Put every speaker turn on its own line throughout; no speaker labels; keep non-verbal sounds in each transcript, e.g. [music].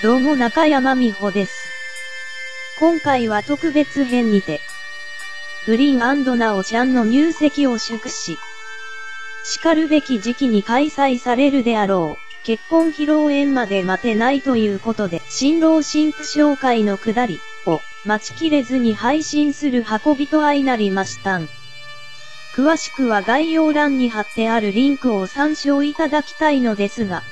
どうも中山美穂です。今回は特別編にて、グリーンナオちゃんの入籍を祝し、叱るべき時期に開催されるであろう、結婚披露宴まで待てないということで、新郎新婦紹介のくだりを待ちきれずに配信する運びと相なりましたん。詳しくは概要欄に貼ってあるリンクを参照いただきたいのですが、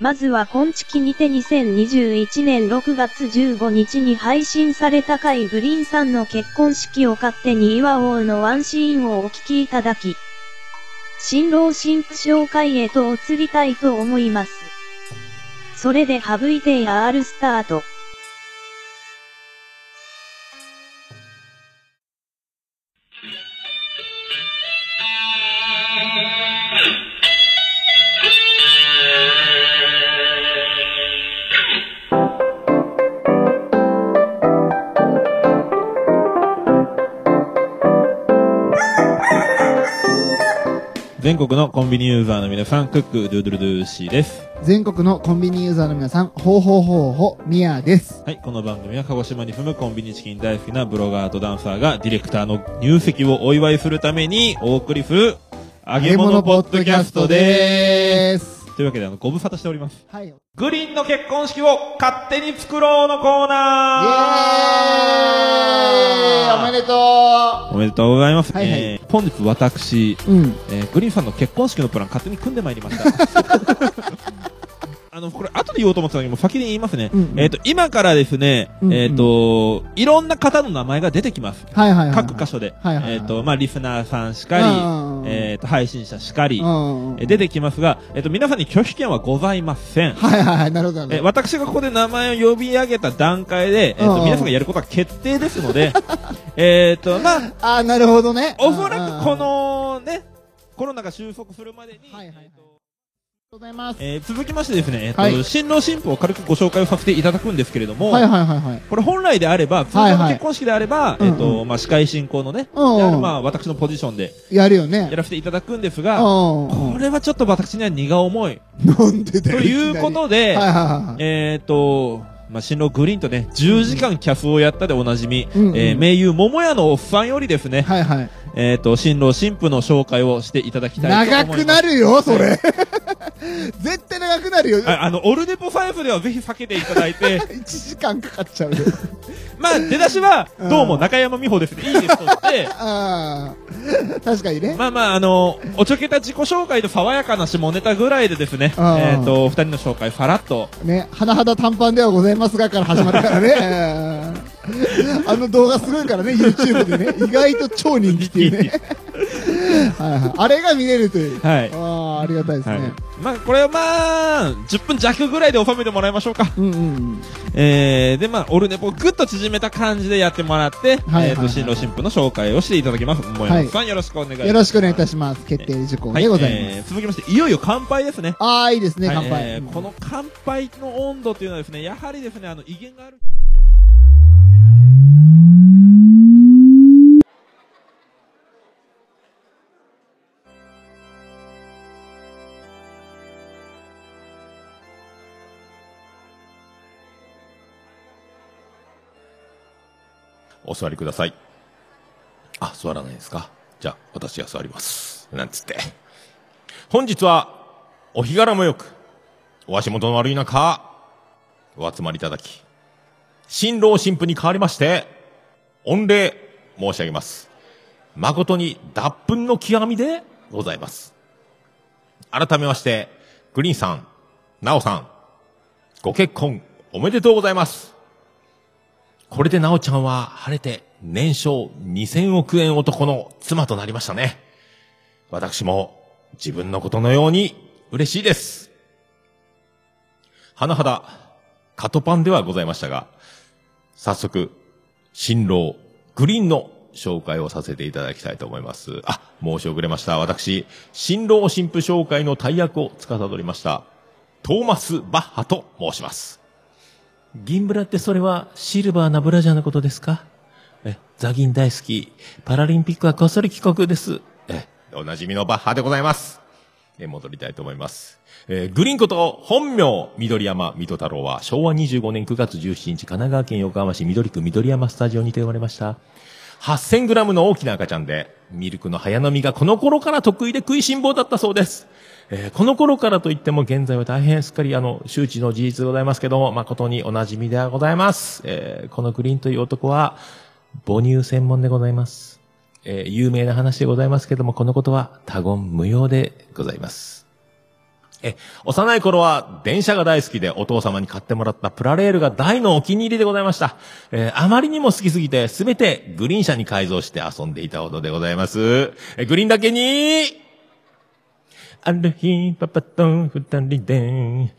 まずは今月にて2021年6月15日に配信された回グリーンさんの結婚式を勝手に岩王のワンシーンをお聞きいただき、新郎新婦紹介へと移りたいと思います。それで省いてや R スタート。
全国のコンビニユーザーの皆さん、クック、ドゥドゥルドゥーシーです。
全国のコンビニユーザーの皆さん、ほうほうほうほ、みやです。
はい、この番組は鹿児島に住むコンビニチキン大好きなブロガーとダンサーがディレクターの入籍をお祝いするためにお送りする揚げ物ポッドキャストで
ーす。
す。というわけで、あの、ご無沙汰しております。
はい。イエ
グリーンの結婚式を勝手に作ろうのコー
ー
ナー
イおめでと
おめでとうございます。
はいはい
えー本日私、
ううん。
えーグリーンさんの結婚式のプラン勝手に組んでまいりました。あの、これ後で言おうと思ってたけど、もう先に言いますね。
うんうん
えっ、と、今からですね、
うんうん
えっ、と、いろんな方の名前が出てきます。
はいはいはい。
各箇所で。
はいはいはい
えっ、と、まあ、リスナーさんしかり、
うん
えっ、と、配信者しかり、
うん。
えー出てきますが、えっ、と、皆さんに拒否権はございません。
はいはいはい、なるほどな
え私がここで名前を呼び上げた段階で、えっ、と、皆さんがやることは決定ですので、[laughs] えっと、まあ、
ど。あー、なるほどね。
おそらくこ、のね、コロナが収束するまでに、
はいはいはいございます。
えー続きましてですね、えっと
はい
新郎新婦を軽くご紹介をさせていただくんですけれども、
はいはいはいはい。
これ本来であれば、通
はいはい
常の結婚式であれば、
うんうん
えっと、まあ、司会進行のね、
うんうん
であるまあ、私のポジションで
やるよね
や。らせていただくんです
う
が、
ん。
これはちょっと私には荷が重い。
なんでだよ。
ということで、
はいはいはいはい。
えっと、まあ、新郎グリーンとね、10時間キャスをやったでおなじみ、
うんうん
えー名優桃屋のおっさんよりですね、
はいはい。
えっと、新郎新婦の紹介をしていただきたいと思います。
長くなるよ、それ。[laughs] 絶対長くなるよ。
ああの、オルネポサイズではぜひ避けていただいて、[laughs]
1時間かかっちゃうよ。[laughs]
まあ、出だしは、
うん
どうも中山美穂ですね。いいですとして、
ああ、確かにね。
まあまあ、あの、おちょけた自己紹介と爽やかな下ネタぐらいでですね、
うん
えっと、お二人の紹介、さらっと、
ね、甚だ短パンではございますがから始まるからね。う [laughs] んあの動画すごいからね、YouTube でね。意外と超人気っていうね。[laughs] はいはい。あれが見れるという。
はい。
ああ、ありがたいです
はい
ね。。
まあ、これはまあ、10分弱ぐらいで収めてもらいましょうか。
うんうんうん。
えー、で、まあ、オルネポをぐっと縮めた感じでやってもらって、
はいはい
えっと、新郎新婦の紹介をしていただきます。もやさん、よろしくお願いします。
よろしくお願いいたします。決定事項
はい、
でございます。
えー続きまして、いよいよ乾杯ですね。
ああ、いいですね、
はい
乾杯。
えーこの乾杯の温度というのはですね、やはりですね、あの、威厳がある。
お座りください。あ、座らないですか？じゃあ、私が座ります。なんつって。本日は、お日柄もよく、お足元の悪い中、お集まりいただき、新郎新婦に代わりまして、御礼申し上げます。誠に脱粉の極みでございます。改めまして、グリーンさん、ナオさん、ご結婚おめでとうございます。これでなおちゃんは晴れて年商2000億円男の妻となりましたね。私も自分のことのように嬉しいです。甚だカトパンではございましたが、早速、新郎グリーンの紹介をさせていただきたいと思います。あ、申し遅れました。私、新郎新婦紹介の大役を司りました、トーマス・バッハと申します。銀ブラってそれはシルバーなブラジャーのことですか？え、ザギン大好き。パラリンピックはこっそり帰国です。え、おなじみのバッハでございます。え戻りたいと思います。えーグリーンこと、本名、緑山水戸太郎は、昭和25年9月17日、神奈川県横浜市緑区緑山スタジオにて生まれました。8000グラムの大きな赤ちゃんで、ミルクの早飲みがこの頃から得意で食いしん坊だったそうです。えーこの頃からといっても現在は大変すっかりあの、周知の事実でございますけども、誠にお馴染みではございます。えーこのグリーンという男は、母乳専門でございます。えー有名な話でございますけども、このことは多言無用でございます。え、幼い頃は電車が大好きでお父様に買ってもらったプラレールが大のお気に入りでございました。えーあまりにも好きすぎてすべてグリーン車に改造して遊んでいたほどでございます。えグリーンだけに、ある日、パパと二人で、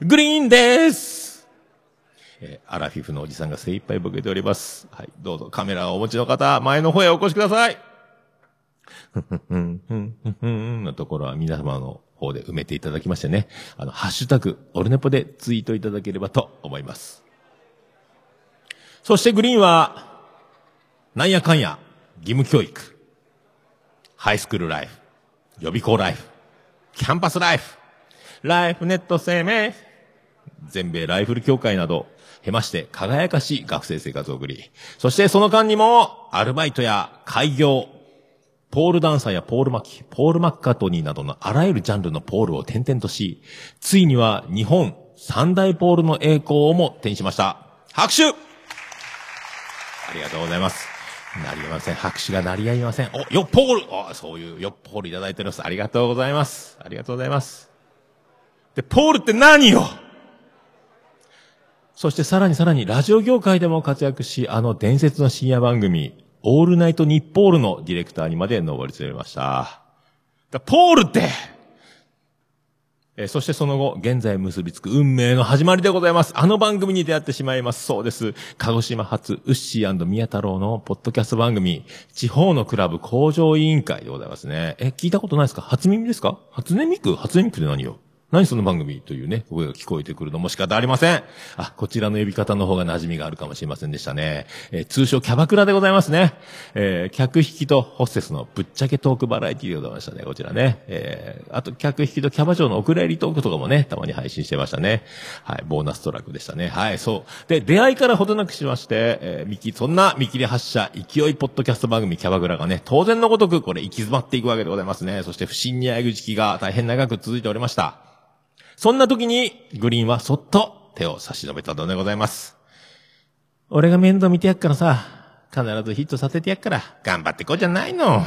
グリーンですえーアラフィフのおじさんが精一杯ボケております。はい、どうぞカメラをお持ちの方、前の方へお越しください。ふんふんふふふんふんのところは皆様の方で埋めていただきましてね、あの、ハッシュタグ、オルネポでツイートいただければと思います。そしてグリーンは、なんやかんや、義務教育、ハイスクールライフ、予備校ライフ、キャンパスライフ、ライフネット生命、全米ライフル協会など、へまして輝かしい学生生活を送り、そしてその間にも、アルバイトや開業、ポールダンサーやポールマキ、ポールマッカートニーなどのあらゆるジャンルのポールを転々とし、ついには日本三大ポールの栄光をも手にしました。拍手。ありがとうございます。なりません。拍手が鳴り合いません。お、よっポールお、そういうよっポールいただいております。ありがとうございます。ありがとうございます。で、ポールって何よ？そしてさらにさらにラジオ業界でも活躍し、あの伝説の深夜番組、オールナイトニッポールのディレクターにまで上り詰めました。だポールってえーそしてその後、現在結びつく運命の始まりでございます。あの番組に出会ってしまいます。そうです。鹿児島発、ウッシー宮太郎のポッドキャスト番組、地方のクラブ工場委員会でございますね。え、聞いたことないですか？初耳ですか？初音ミク？初音ミクって何よ何その番組というね、声が聞こえてくるのも仕方ありません。あ、こちらの呼び方の方が馴染みがあるかもしれませんでしたね。えー通称キャバクラでございますね。えー客引きとホステスのぶっちゃけトークバラエティでございましたね、こちらね。えーあと客引きとキャバ嬢のお蔵入りトークとかもね、たまに配信してましたね。はい、ボーナストラックでしたね。はい、そう。で、出会いからほどなくしまして、えー、見切そんな見切り発車、勢いポッドキャスト番組キャバクラがね、当然のごとくこれ行き詰まっていくわけでございますね。そして不審にあえぐ時期が大変長く続いておりました。そんな時に、グリーンはそっと手を差し伸べたのでございます。俺が面倒見てやっからさ、必ずヒットさせてやっから、頑張ってこうじゃないの。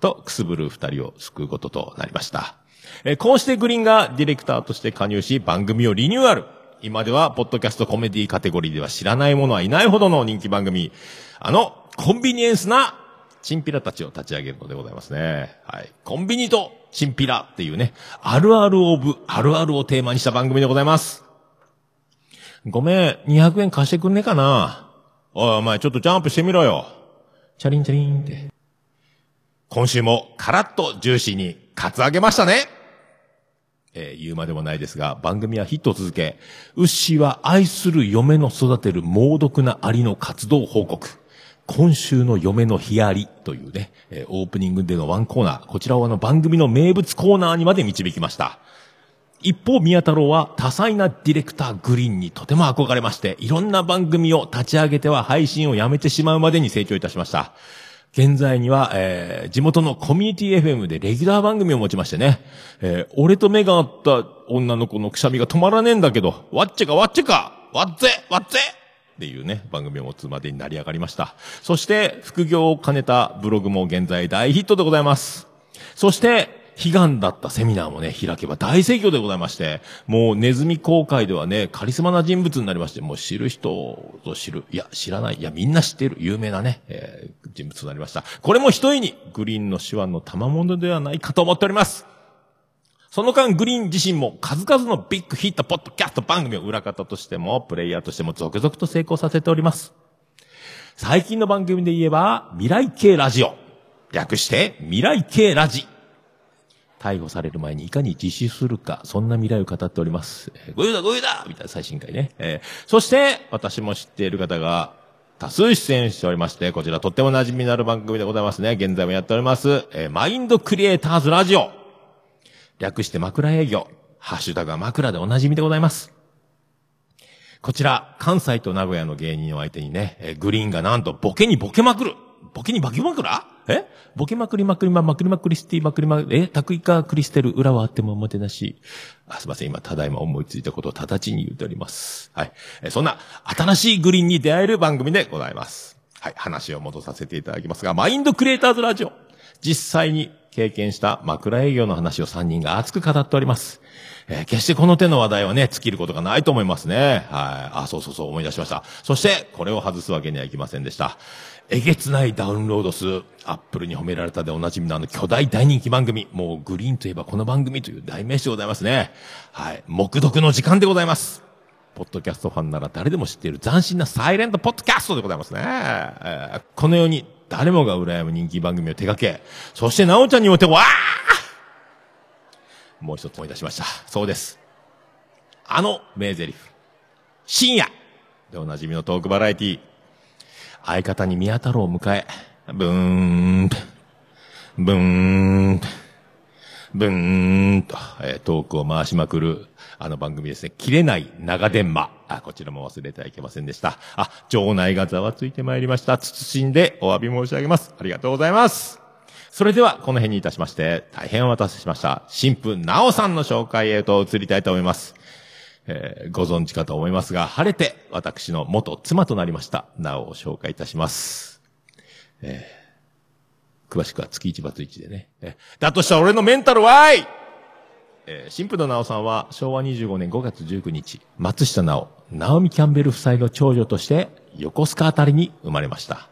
と、くすぶる二人を救うこととなりました。えーこうしてグリーンがディレクターとして加入し、番組をリニューアル。今では、ポッドキャストコメディカテゴリーでは知らない者はいないほどの人気番組。あの、コンビニエンスな、チンピラたちを立ち上げるのでございますね。はい。コンビニとチンピラっていうね、あるあるオブ、あるあるをテーマにした番組でございます。ごめん、200円貸してくんねえかなおい、お前ちょっとジャンプしてみろよ。チャリンチャリンって。今週もカラッとジューシーにカツ上げましたね。えー言うまでもないですが、番組はヒットを続け、ウッシーは愛する嫁の育てる猛毒なアリの活動報告。今週の嫁のヒアリというね、えオープニングでのワンコーナー、こちらをあの番組の名物コーナーにまで導きました。一方、宮太郎は多彩なディレクターグリーンにとても憧れまして、いろんな番組を立ち上げては配信をやめてしまうまでに成長いたしました。現在には、えー地元のコミュニティ FM でレギュラー番組を持ちましてね、えー俺と目が合った女の子のくしゃみが止まらねえんだけど、わっちゃかわっちゃかわっぜわっぜっていうね、番組を持つまでになり上がりました。そして、副業を兼ねたブログも現在大ヒットでございます。そして、悲願だったセミナーもね、開けば大盛況でございまして、もうネズミ公会ではね、カリスマな人物になりまして、もう知る人ぞ知る。いや、知らない。いや、みんな知ってる。有名なね、えー人物となりました。これも一重に、グリーンの手腕の賜物ではないかと思っております。その間、グリン自身も数々のビッグヒットポッドキャスト番組を裏方としても、プレイヤーとしても続々と成功させております。最近の番組で言えば、未来系ラジオ。略して、未来系ラジ。逮捕される前にいかに自首するか、そんな未来を語っております。えーごゆだごゆだみたいな最新回ね。えーそして、私も知っている方が多数出演しておりまして、こちらとっても馴染みのある番組でございますね。現在もやっております。えーマインドクリエイターズラジオ。略して枕営業。ハッシュタグは枕でおなじみでございます。こちら、関西と名古屋の芸人を相手にね、えグリーンがなんとボケにボケまくる。ボケにバケまくらえ？ボケまくりまくりままくりまくりスティまくりまえ？タクイカクリステル裏はあってもおもてなし。あ、すいません。今、ただいま思いついたことを直ちに言っております。はい。えそんな、新しいグリーンに出会える番組でございます。はい。話を戻させていただきますが、マインドクリエイターズラジオ。実際に経験した枕営業の話を3人が熱く語っております。えー決してこの手の話題はね、尽きることがないと思いますね。はい。あ、そうそうそう、思い出しました。そして、これを外すわけにはいきませんでした。えげつないダウンロード数、アップルに褒められたでおなじみのあの巨大大人気番組、もうグリーンといえばこの番組という代名詞でございますね。はい。目読の時間でございます。ポッドキャストファンなら誰でも知っている斬新なサイレントポッドキャストでございますね。えーこのように誰もが羨む人気番組を手掛け、そしてなおちゃんによってわーもう一つ思い出しました。そうです。あの名台詞。深夜でおなじみのトークバラエティ相方に宮太郎を迎え、ブーン、ブーン、ブーンと、えートークを回しまくる、あの番組ですね。切れない長電話。あ、こちらも忘れてはいけませんでした。あ、場内がざわついてまいりました。謹んでお詫び申し上げます。ありがとうございます。それでは、この辺にいたしまして、大変お待たせしました。新婦、なおさんの紹介へと移りたいと思います。えーご存知かと思いますが、晴れて私の元妻となりました、なおを紹介いたします。えー詳しくは月一バツ一でね。えだとしたら俺のメンタルはーいえー、新婦の直さんは昭和25年5月19日、松下直、ナオミ・キャンベル夫妻の長女として横須賀あたりに生まれました。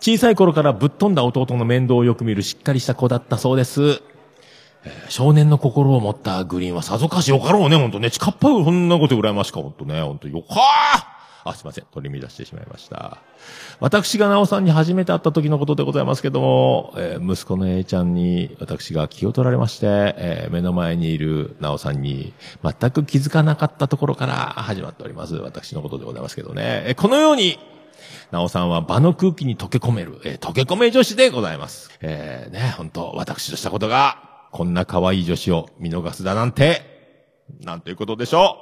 小さい頃からぶっ飛んだ弟の面倒をよく見るしっかりした子だったそうです。え少年の心を持ったグリーンはさぞかしよかろうね、ほんとね。近っぱいそんなこと羨ましか、ほんとね。ほんとよかーあ、すいません。取り乱してしまいました。私がなおさんに初めて会った時のことでございますけども、えー息子の A ちゃんに私が気を取られまして、えー目の前にいるなおさんに全く気づかなかったところから始まっております。私のことでございますけどね。えーこのように、なおさんは場の空気に溶け込める、えー溶け込め女子でございます。えー、ね、本当私としたことが、こんな可愛い女子を見逃すだなんて、なんということでしょ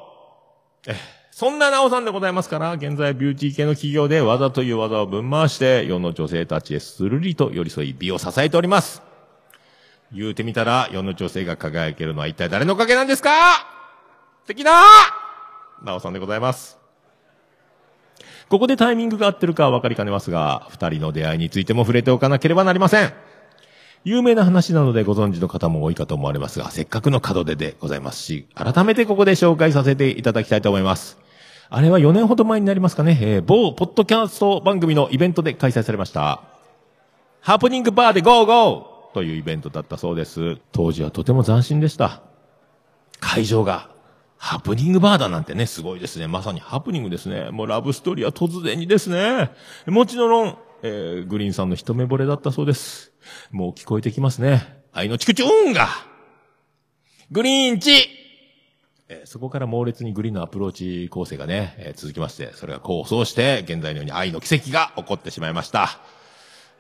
う。えーそんななおさんでございますから、現在ビューティー系の企業で技という技をぶん回して、世の女性たちへスルリと寄り添い美を支えております。言うてみたら、世の女性が輝けるのは一体誰のおかげなんですか？的ななおさんでございます。ここでタイミングが合ってるかは分かりかねますが、二人の出会いについても触れておかなければなりません。有名な話なのでご存知の方も多いかと思われますが、せっかくの門出でございますし、改めてここで紹介させていただきたいと思います。あれは4年ほど前になりますかね、えー某ポッドキャスト番組のイベントで開催されました。ハプニングバーでゴーゴーというイベントだったそうです。当時はとても斬新でした。会場がハプニングバーだなんてね、すごいですね。まさにハプニングですね。もうラブストーリーは突然にですね。もちろん、えーグリンさんの一目惚れだったそうです。もう聞こえてきますね。愛のチクチューンがグリーンチえーそこから猛烈にグリンのアプローチ攻勢がね、えー続きまして、それが功を奏して、現在のように愛の奇跡が起こってしまいました。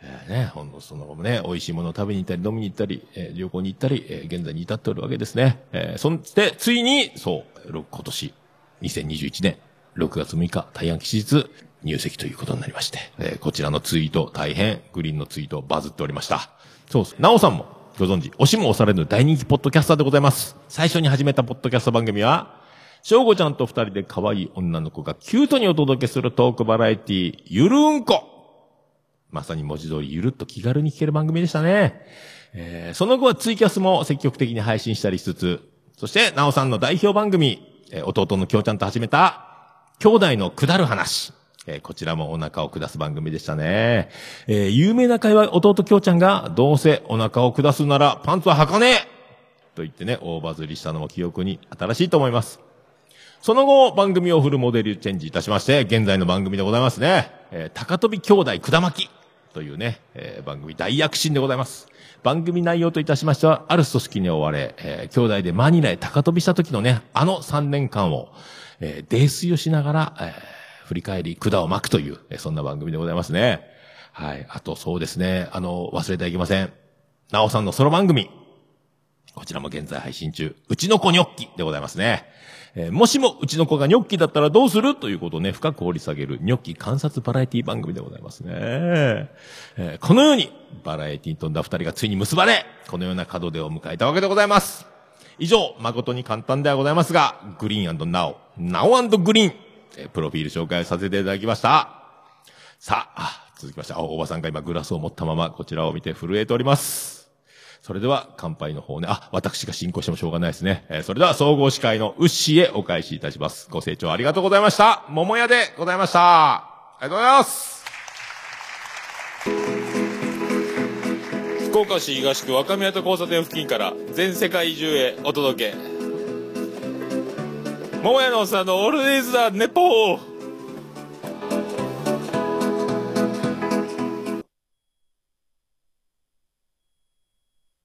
えーね、ほんのその後もね、美味しいものを食べに行ったり、飲みに行ったり、えー旅行に行ったり、えー現在に至っておるわけですね。えーそして、ついに、そう、今年、2021年、6月6日、大安吉日、入籍ということになりまして、えーこちらのツイート、大変、グリーンのツイート、バズっておりました。そうです。なおさんも、ご存知、押しも押されぬ大人気ポッドキャスターでございます。最初に始めたポッドキャスト番組は、翔吾ちゃんと二人で可愛い女の子がキュートにお届けするトークバラエティゆるうんこ。まさに文字通りゆるっと気軽に聞ける番組でしたね。えーその後はツイキャスも積極的に配信したりしつつ、そして、なおさんの代表番組、えー弟のきょうちゃんと始めた、兄弟の下る話。えーこちらもお腹を下す番組でしたね。えー有名な会話、弟きょうちゃんが、どうせお腹を下すならパンツは履かねえと言ってね、大バズりしたのも記憶に新しいと思います。その後、番組をフルモデルチェンジいたしまして、現在の番組でございますね。えー高飛び兄弟くだまきというね、えー番組大躍進でございます。番組内容といたしましては、ある組織に追われ、えー兄弟でマニラへ高飛びした時のね、あの3年間を、えー泥酔をしながら、えー振り返り、管を巻くという、そんな番組でございますね。はい。あと、そうですね。あの、忘れてはいけません。なおさんのソロ番組。こちらも現在配信中。うちの子ニョッキでございますね。えーもしもうちの子がニョッキだったらどうする？ということをね、深く掘り下げるニョッキ観察バラエティ番組でございますね。えーこのように、バラエティに富んだ二人がついに結ばれ、このような門出を迎えたわけでございます。以上、誠に簡単ではございますが、グリーンナオ、ナオグリーン、えープロフィール紹介させていただきました。さあ、続きまして、あおばさんが今グラスを持ったままこちらを見て震えております。それでは、乾杯の方ね。あ、私が進行してもしょうがないですね。えーそれでは、総合司会のウッシーへお返しいたします。ご清聴ありがとうございました。桃屋でございました。ありがとうございます。
福岡市東区若宮と交差点付近から全世界中へお届け桃屋のおっさんのオールディーズ・ザ・ネポー。